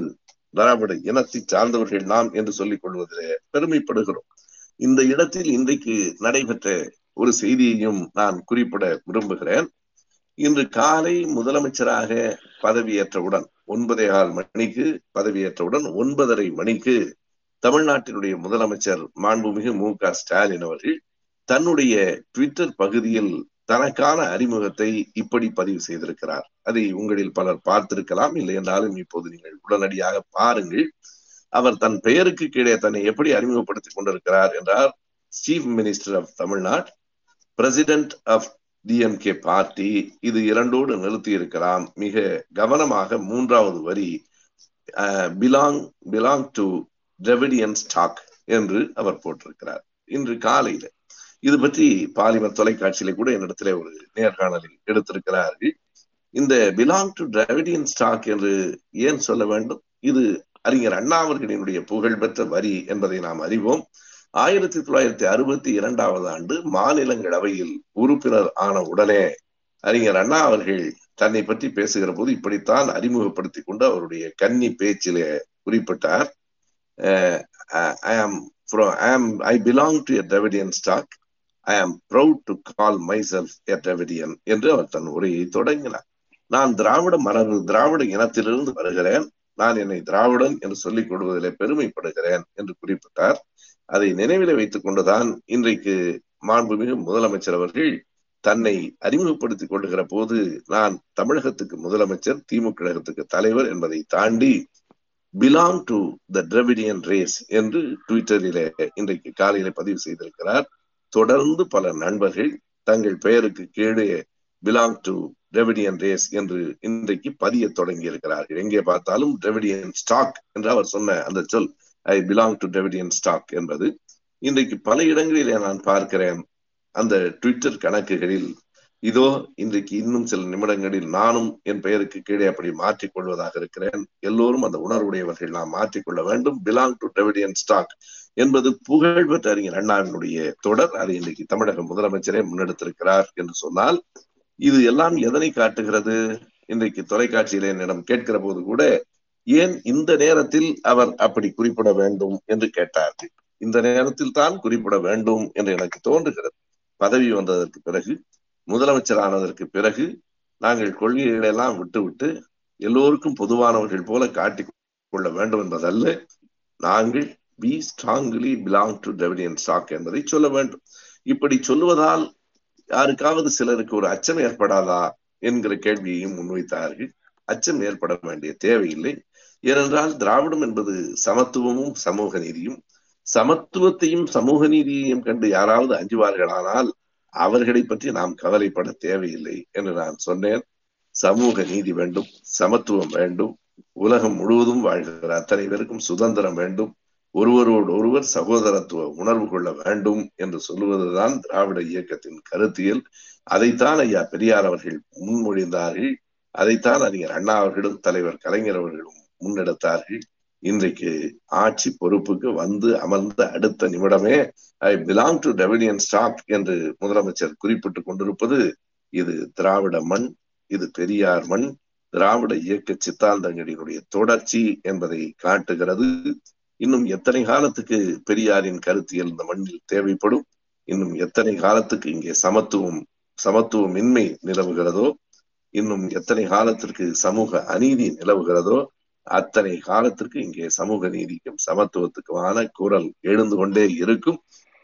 S3: திராவிட இனத்தை சார்ந்தவர்கள் நாம் என்று சொல்லிக் கொள்வதிலே பெருமைப்படுகிறோம். இந்த இடத்தில் இன்றைக்கு நடைபெற்ற ஒரு செய்தியையும் நான் குறிப்பிட விரும்புகிறேன். இன்று காலை முதலமைச்சராக பதவியேற்றவுடன் ஒன்பதே கால் மணிக்கு பதவியேற்றவுடன் ஒன்பதரை மணிக்கு தமிழ்நாட்டினுடைய முதலமைச்சர் மாண்புமிகு மு க ஸ்டாலின் அவர்கள் தன்னுடைய ட்விட்டர் பகுதியில் தனக்கான அறிமுகத்தை இப்படி பதிவு செய்திருக்கிறார். அதை உங்களில் பலர் பார்த்திருக்கலாம். இல்லை என்றாலும் இப்போது நீங்கள் உடனடியாக பாருங்கள். அவர் தன் பெயருக்கு கீழே தன்னை எப்படி அறிமுகப்படுத்திக் கொண்டிருக்கிறார் என்றார். Chief minister of Tamil Nadu president of DMK party இது இரண்டோடு நிறுத்தி இருக்கலாம் மிக கவனமாக மூன்றாவது வரி belong belong to Dravidian stock என்று அவர் போட்டிருக்கிறார். இன்று காலையில. இது பற்றி பாலிமர் தொலைக்காட்சியில கூட என்னிடத்துல ஒரு நேர்காணலில் எடுத்திருக்கிறார்கள். இந்த பிலாங் டு டிராவிடியன் ஸ்டாக் என்று ஏன் சொல்ல வேண்டும்? இது அறிஞர் அண்ணா அவர்களினுடைய புகழ்பெற்ற வரி என்பதை நாம் அறிவோம். ஆயிரத்தி தொள்ளாயிரத்தி அறுபத்தி இரண்டாவது ஆண்டு மாநிலங்களவையில் உறுப்பினர் ஆன உடனே அறிஞர் அண்ணா அவர்கள் தன்னை பற்றி பேசுகிற போது இப்படித்தான் அறிமுகப்படுத்தி கொண்டு அவருடைய கன்னி பேச்சிலே குறிப்பிட்டார். I am I belong to a Dravidian stock I am proud to call myself a Dravidian என்று அவர் தன் உரையை தொடங்கினார். நான் திராவிட மரபு திராவிட இனத்திலிருந்து வருகிறேன். நான் என்னை திராவிடன் என்று சொல்லிக் கொள்வதிலே பெருமைப்படுகிறேன் என்று குறிப்பிட்டார். அதை நினைவில வைத்துக் கொண்டுதான் இன்றைக்கு மாண்புமிகு முதலமைச்சர் அவர்கள் தன்னை அறிமுகப்படுத்திக் கொள்ளுகிற போது நான் தமிழகத்துக்கு முதலமைச்சர் திமுக கழகத்துக்கு தலைவர் என்பதை தாண்டி belong to the Dravidian race என்று ட்விட்டரிலே இன்றைக்கு காலையில பதிவு செய்திருக்கிறார். தொடர்ந்து பல நண்பர்கள் தங்கள் பெயருக்கு கீழே பிலாங் டு டிரெவிடியன் ரேஸ் என்று இன்றைக்கு பதிய தொடங்கி இருக்கிறார்கள். எங்கே பார்த்தாலும் டிரெவிடியன் ஸ்டாக் என்று அவர் சொன்ன அந்த சொல் I belong to Dravidian stock என்பது. இன்றைக்கு பல இடங்களிலே நான் பார்க்கிறேன் அந்த ட்விட்டர் கணக்குகளில் இதோ இன்றைக்கு இன்னும் சில நிமிடங்களில் நானும் என் பெயருக்கு கீழே அப்படி மாற்றிக் கொள்வதாக இருக்கிறேன். எல்லோரும் அந்த உணர்வுடையவர்கள். நாம் மாற்றிக்கொள்ள வேண்டும். பிலாங் டு டெவிடியன் ஸ்டாக் என்பது புகழ்பெற்ற அறிஞர் அண்ணாவினுடைய தொடர். அதை இன்றைக்கு தமிழக முதலமைச்சரே முன்னெடுத்திருக்கிறார் என்று சொன்னால் இது எல்லாம் எதனை காட்டுகிறது? இன்றைக்கு தொலைக்காட்சியில என்னிடம் கேட்கிற போது கூட ஏன் இந்த நேரத்தில் அவர் அப்படி குறிப்பிட வேண்டும் என்று கேட்டார்கள் இந்த நேரத்தில் தான் குறிப்பிட வேண்டும் என்று எனக்கு தோன்றுகிறது. பதவி வந்ததற்கு பிறகு முதலமைச்சர் ஆனதற்கு பிறகு நாங்கள் கொள்கைகளை எல்லாம் விட்டுவிட்டு எல்லோருக்கும் பொதுவானவர்கள் போல காட்டிக் கொள்ள வேண்டும் என்பதல்ல. நாங்கள் be strongly belong to Dravidian stock என்பதை சொல்ல வேண்டும். இப்படி சொல்லுவதால் யாருக்காவது சிலருக்கு ஒரு அச்சம் ஏற்படாதா என்கிற கேள்வியையும் முன்வைத்தார்கள். அச்சம் ஏற்பட வேண்டிய தேவையில்லை. ஏனென்றால் திராவிடம் என்பது சமத்துவமும் சமூக நீதியும். சமத்துவத்தையும் சமூக நீதியையும் கண்டு யாராவது அஞ்சுவார்களானால் அவர்களை பற்றி நாம் கவலைப்பட தேவையில்லை என்று நான் சொன்னேன். சமூக நீதி வேண்டும் சமத்துவம் வேண்டும் உலகம் முழுவதும் வாழ்கிற அத்தனை பேருக்கும் சுதந்திரம் வேண்டும். ஒருவரோடு ஒருவர் சகோதரத்துவ உணர்வு கொள்ள வேண்டும் என்று சொல்லுவதுதான் திராவிட இயக்கத்தின் கருத்தியல். அதைத்தான் ஐயா பெரியார் அவர்கள் முன்மொழிந்தார்கள். அதைத்தான் அறிஞர் அண்ணா அவர்களும் தலைவர் கலைஞர் அவர்களும் முன்னெடுத்தார்கள். இன்றைக்கு ஆட்சி பொறுப்புக்கு வந்து அமர்ந்த அடுத்த நிமிடமே I belong to Dravidian stock என்று முதலமைச்சர் குறிப்பிட்டுக் கொண்டிருப்பது இது திராவிட மண் இது பெரியார் மண். திராவிட இயக்க சித்தாந்தங்களினுடைய தொடர்ச்சி என்பதை காட்டுகிறது. இன்னும் எத்தனை காலத்துக்கு பெரியாரின் கருத்தியல் இந்த மண்ணில் தேவைப்படும்? இன்னும் எத்தனை காலத்துக்கு இங்கே சமத்துவம் சமத்துவமின்மை நிலவுகிறதோ? இன்னும் எத்தனை காலத்திற்கு சமூக அநீதி நிலவுகிறதோ? அத்தனை காலத்திற்கு இங்கே சமூக நீதிக்கும் சமத்துவத்துக்குமான குரல் எழுந்து கொண்டே இருக்கும்.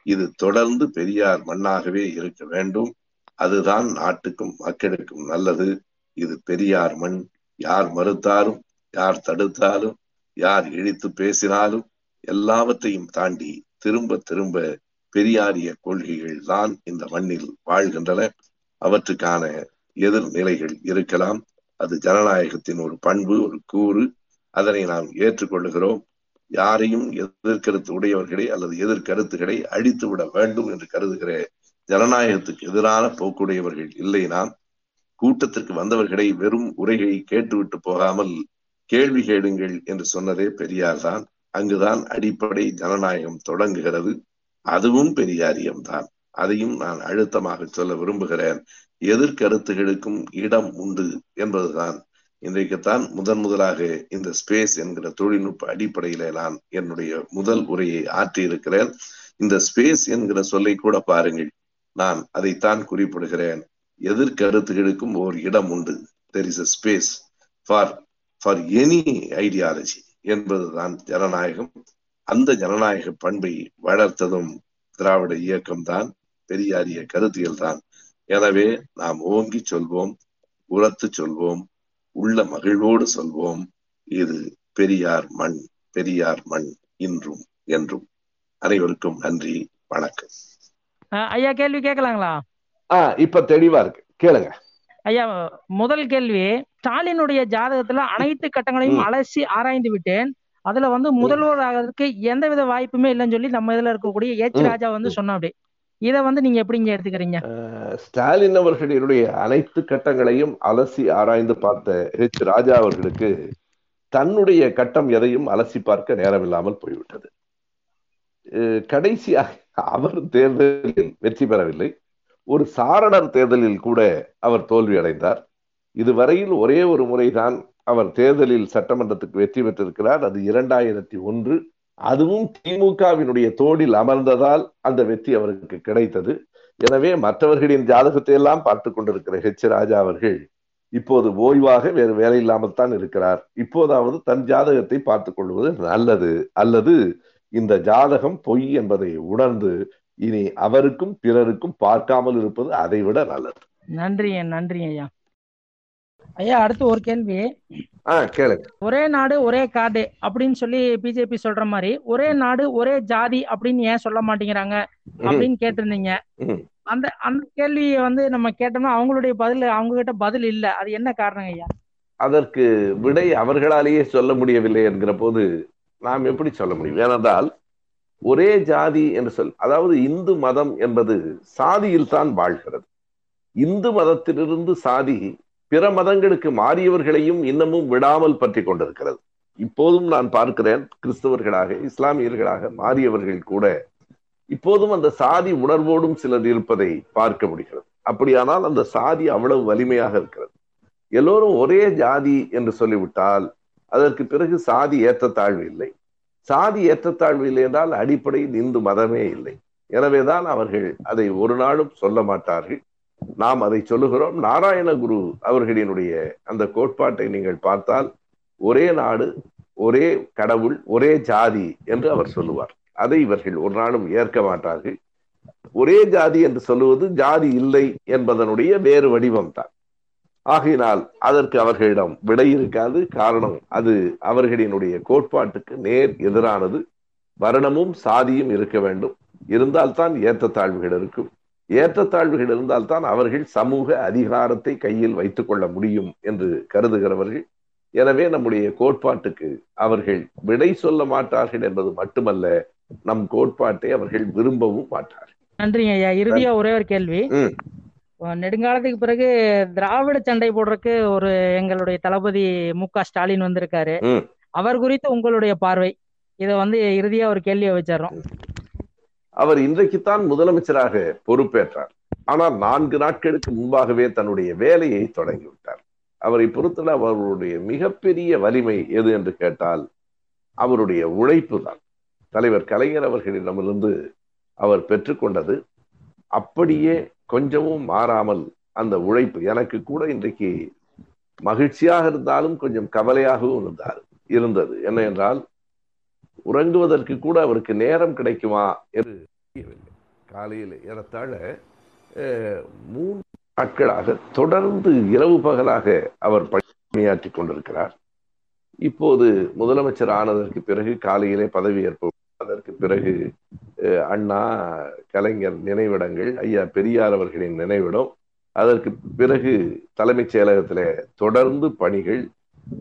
S3: இது தொடர்ந்து பெரியார் மண்ணாகவே இருக்க வேண்டும். அதுதான் நாட்டுக்கும் மக்களுக்கும் நல்லது. இது பெரியார் மண். யார் மறுத்தாலும் யார் தடுத்தாலும் யார் இழித்து பேசினாலும் எல்லாவற்றையும் தாண்டி திரும்ப திரும்ப பெரியாரிய கொள்கைகள் தான் இந்த மண்ணில் வாழ்கின்றன. அவற்றுக்கான எதிர்நிலைகள் இருக்கலாம். அது ஜனநாயகத்தின் ஒரு பண்பு ஒரு கூறு. அதனை நாம் ஏற்றுக்கொள்ளுகிறோம். யாரையும் எதிர்கருத்து உடையவர்களை அல்லது எதிர்கருத்துகளை அழித்து விட வேண்டும் என்று கருதுகிற ஜனநாயகத்துக்கு எதிரான போக்குடையவர்கள் இல்லை நாம். கூட்டத்திற்கு வந்தவர்களை வெறும் உரைகளை கேட்டுவிட்டு போகாமல் கேள்வி கேளுங்கள் என்று சொன்னதே பெரியார் தான் அங்குதான் அடிப்படை ஜனநாயகம் தொடங்குகிறது. அதுவும் பெரியாரியம்தான். அதையும் நான் அழுத்தமாக சொல்ல விரும்புகிறேன். எதிர்கருத்துகளுக்கும் இடம் உண்டு என்பதுதான். இன்றைக்குத்தான் முதன் முதலாக இந்த ஸ்பேஸ் என்கிற தொழில்நுட்ப அடிப்படையில நான் என்னுடைய முதல் உரையை ஆற்றியிருக்கிறேன். இந்த ஸ்பேஸ் என்கிற சொல்லை கூட பாருங்கள். நான் அதைத்தான் குறிப்பிடுகிறேன். எதிர்கருத்துகளுக்கும் ஓர் இடம் உண்டு. There is a space for for any ideology என்பதுதான் ஜனநாயகம். அந்த ஜனநாயக பண்பை வளர்த்ததும் திராவிட இயக்கம்தான். பெரியாரிய கருத்தியல் தான் எனவே நாம் ஓங்கி சொல்வோம் உரத்து சொல்வோம் உள்ள மகிழ்வோடு சொல்வோம். இது பெரியார் மண் பெரியார் மண் இன்றும் என்றும். அனைவருக்கும் நன்றி வணக்கம்.
S2: ஐயா கேள்வி கேட்கலாங்களா?
S3: ஆஹ் இப்ப தெளிவா இருக்கு. கேளுங்க.
S2: ஐயா முதல் கேள்வி ஸ்டாலினுடைய ஜாதகத்துல அனைத்து கட்டங்களையும் அலசி ஆராய்ந்து விட்டேன். அதுல வந்து முதல்வர் ஆகிறதுக்கு எந்தவித வாய்ப்புமே இல்லைன்னு சொல்லி நம்ம இதுல இருக்கக்கூடிய எச் ராஜா வந்து சொன்னாப்படி இத வந்து நீங்க எப்படிங்க எடுத்துக்கிறீங்க?
S3: ஸ்டாலின் அவர்களுடைய அனைத்து கட்டங்களையும் அலசி ஆராய்ந்து பார்த்த ஹெச் ராஜா அவர்களுக்கு தன்னுடைய கட்டம் எதையும் அலசி பார்க்க நேரமில்லாமல் போய்விட்டது. கடைசியாக அவர் தேர்தலில் வெற்றி பெறவில்லை. ஒரு சாரணர் தேர்தலில் கூட அவர் தோல்வி அடைந்தார். இதுவரையில் ஒரே ஒரு முறைதான் அவர் தேர்தலில் சட்டமன்றத்துக்கு வெற்றி பெற்றிருக்கிறார். அது இரண்டாயிரத்தி ஒன்று. அதுவும் திமுகவினுடைய தோடில் அமர்ந்ததால் அந்த வெற்றி அவருக்கு கிடைத்தது. எனவே மற்றவர்களின் ஜாதகத்தை எல்லாம் பார்த்து கொண்டிருக்கிற ஹெச் ராஜா அவர்கள் இப்போது ஓய்வாக வேறு வேலை இல்லாமல் தான் இருக்கிறார். இப்போதாவது தன் ஜாதகத்தை பார்த்து கொள்வது நல்லது. அல்லது இந்த ஜாதகம் பொய் என்பதை உணர்ந்து இனி அவருக்கும் பிறருக்கும் பார்க்காமல் இருப்பது அதை விட நல்லது.
S2: நன்றி நன்றி ஐயா. ஐயா அடுத்து ஒரு கேள்வி.
S3: கேளுங்க.
S2: ஒரே நாடு ஒரே காடு அப்படின்னு சொல்லி பிஜேபி சொல்ற மாதிரி ஒரே நாடு ஒரே ஜாதி அப்படின்னு ஏன் சொல்ல மாட்டேங்கிறாங்க அப்படின்னு கேட்டிருந்தீங்க. அந்த அந்த கேள்வியை வந்து நம்ம கேட்டோம்னா அவங்களுடைய பதில் அவங்க கிட்ட பதில் இல்ல. அது என்ன காரணம் ஐயா?
S3: அதற்கு விடை அவர்களாலேயே சொல்ல முடியவில்லை என்கிற போது நாம் எப்படி சொல்ல முடியும்? ஏனென்றால் ஒரே ஜாதி என்று சொல் அதாவது இந்து மதம் என்பது சாதியில் தான் வாழ்கிறது. இந்து மதத்திலிருந்து சாதி பிற மதங்களுக்கு மாறியவர்களையும் இன்னமும் விடாமல் பற்றி கொண்டிருக்கிறது. இப்போதும் நான் பார்க்கிறேன் கிறிஸ்தவர்களாக இஸ்லாமியர்களாக மாறியவர்கள் கூட இப்போதும் அந்த சாதி உணர்வோடும் சிலர் இருப்பதை பார்க்க முடிகிறது. அப்படியானால் அந்த சாதி அவ்வளவு வலிமையாக இருக்கிறது. எல்லோரும் ஒரே ஜாதி என்று சொல்லிவிட்டால் அதற்கு பிறகு சாதி ஏற்றத்தாழ்வு இல்லை. சாதி ஏற்றத்தாழ்வு இல்லை என்றால் அடிப்படையில் இந்து மதமே இல்லை. எனவேதான் அவர்கள் அதை ஒரு நாளும் சொல்ல மாட்டார்கள். நாம் அதை சொல்லுகிறோம். நாராயணகுரு அவர்களினுடைய அந்த கோட்பாட்டை நீங்கள் பார்த்தால் ஒரே நாடு ஒரே கடவுள் ஒரே ஜாதி என்று அவர் சொல்லுவார். அதை இவர்கள் ஒரு நாளும் ஏற்க மாட்டார்கள். ஒரே ஜாதி என்று சொல்லுவது ஜாதி இல்லை என்பதனுடைய வேறு வடிவம் தான் ஆகையினால் அதற்கு அவர்களிடம் விடை இருக்காது. காரணம் அது அவர்களினுடைய கோட்பாட்டுக்கு நேர் எதிரானது. வர்ணமும் சாதியும் இருக்க வேண்டும். இருந்தால்தான் ஏற்றத்தாழ்வுகள் இருக்கும். ஏற்றத்தாழ்வுகள் இருந்தால்தான் அவர்கள் சமூக அதிகாரத்தை கையில் வைத்துக் கொள்ள முடியும் என்று கருதுகிறவர்கள். எனவே நம்முடைய கோட்பாட்டுக்கு அவர்கள் விடை சொல்ல மாட்டார்கள் என்பது மட்டுமல்ல நம் கோட்பாட்டை அவர்கள் விரும்பவும் மாட்டார்கள்.
S2: நன்றிங்க ஐயா. இறுதியா ஒரே ஒரு கேள்வி. நெடுங்காலத்துக்கு பிறகு திராவிட சண்டை போடுறதுக்கு ஒரு எங்களுடைய தளபதி மு க ஸ்டாலின் வந்திருக்காரு. அவர் குறித்து உங்களுடைய பார்வை. இத வந்து இறுதியா ஒரு கேள்வியை வச்சிடறோம்.
S3: அவர் இன்றைக்குத்தான் முதலமைச்சராக பொறுப்பேற்றார். ஆனால் நான்கு நாட்களுக்கு முன்பாகவே தன்னுடைய வேலையை தொடங்கிவிட்டார். அவரை பொறுத்தல அவருடைய மிகப்பெரிய வலிமை எது என்று கேட்டால் அவருடைய உழைப்பு தான் தலைவர் கலைஞர் அவர்களிடமிருந்து அவர் பெற்றுக்கொண்டது அப்படியே கொஞ்சமும் மாறாமல் அந்த உழைப்பு எனக்கு கூட இன்றைக்கு மகிழ்ச்சியாக இருந்தாலும் கொஞ்சம் கவலையாகவும் இருந்தார் இருந்தது. என்ன என்றால் உறங்குவதற்கு கூட அவருக்கு நேரம் கிடைக்குமா என்று தெரியவில்லை. காலையில் ஏறத்தாழ அஹ், மூன்று நாட்களாக தொடர்ந்து இரவு பகலாக அவர் பணியாற்றி கொண்டிருக்கிறார். இப்போது முதலமைச்சர் ஆனதற்கு பிறகு காலையிலே பதவியேற்பு அதற்கு பிறகு அண்ணா கலைஞர் நினைவிடங்கள் ஐயா பெரியார் அவர்களின் நினைவிடம் அதற்கு பிறகு தலைமைச் செயலகத்திலே தொடர்ந்து பணிகள்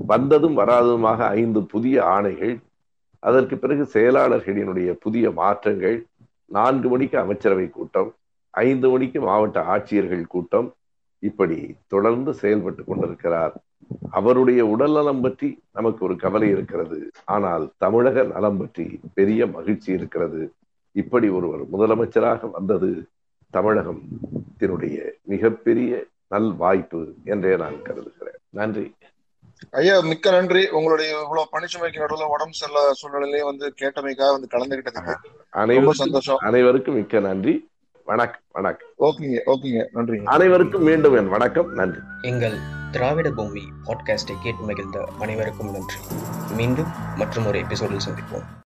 S3: வந்ததும் வராததுமாக ஐந்து புதிய ஆணைகள் அதற்கு பிறகு செயலாளர்களினுடைய புதிய மாற்றங்கள் நான்கு மணிக்கு அமைச்சரவை கூட்டம் ஐந்து மணிக்கு மாவட்ட ஆட்சியர்கள் கூட்டம் இப்படி தொடர்ந்து செயல்பட்டு கொண்டிருக்கிறார். அவருடைய உடல் நலம் பற்றி நமக்கு ஒரு கவலை இருக்கிறது. ஆனால் தமிழக நலம் பற்றி பெரிய மகிழ்ச்சி இருக்கிறது. இப்படி ஒருவர் முதலமைச்சராக வந்தது தமிழகத்தினுடைய மிகப்பெரிய நல் வாய்ப்பு என்றே நான் கருதுகிறேன். நன்றி.
S4: ஐயா மிக்க நன்றி. உங்களுடைய இவ்வளவு பணிச்சுமைக்கு நடுவில் உடம்பு சரியில்ல சூழ்நிலையிலேயே வந்து கேட்டமைக்காக வந்து கலந்துகிட்டதுக்கு ரொம்ப
S3: அனைவருக்கும்
S4: சந்தோஷம்.
S3: அனைவருக்கும் மிக்க நன்றி. வணக்கம் வணக்கம்
S4: ஓகேங்க ஓகேங்க. நன்றிங்க.
S3: அனைவருக்கும் மீண்டும் என் வணக்கம். நன்றி.
S1: எங்கள் திராவிட பூமி பாட்காஸ்டை கேட்டு மகிழ்ந்த அனைவருக்கும் நன்றி. மீண்டும் மற்றும் ஒரு எபிசோடில் சந்திப்போம்.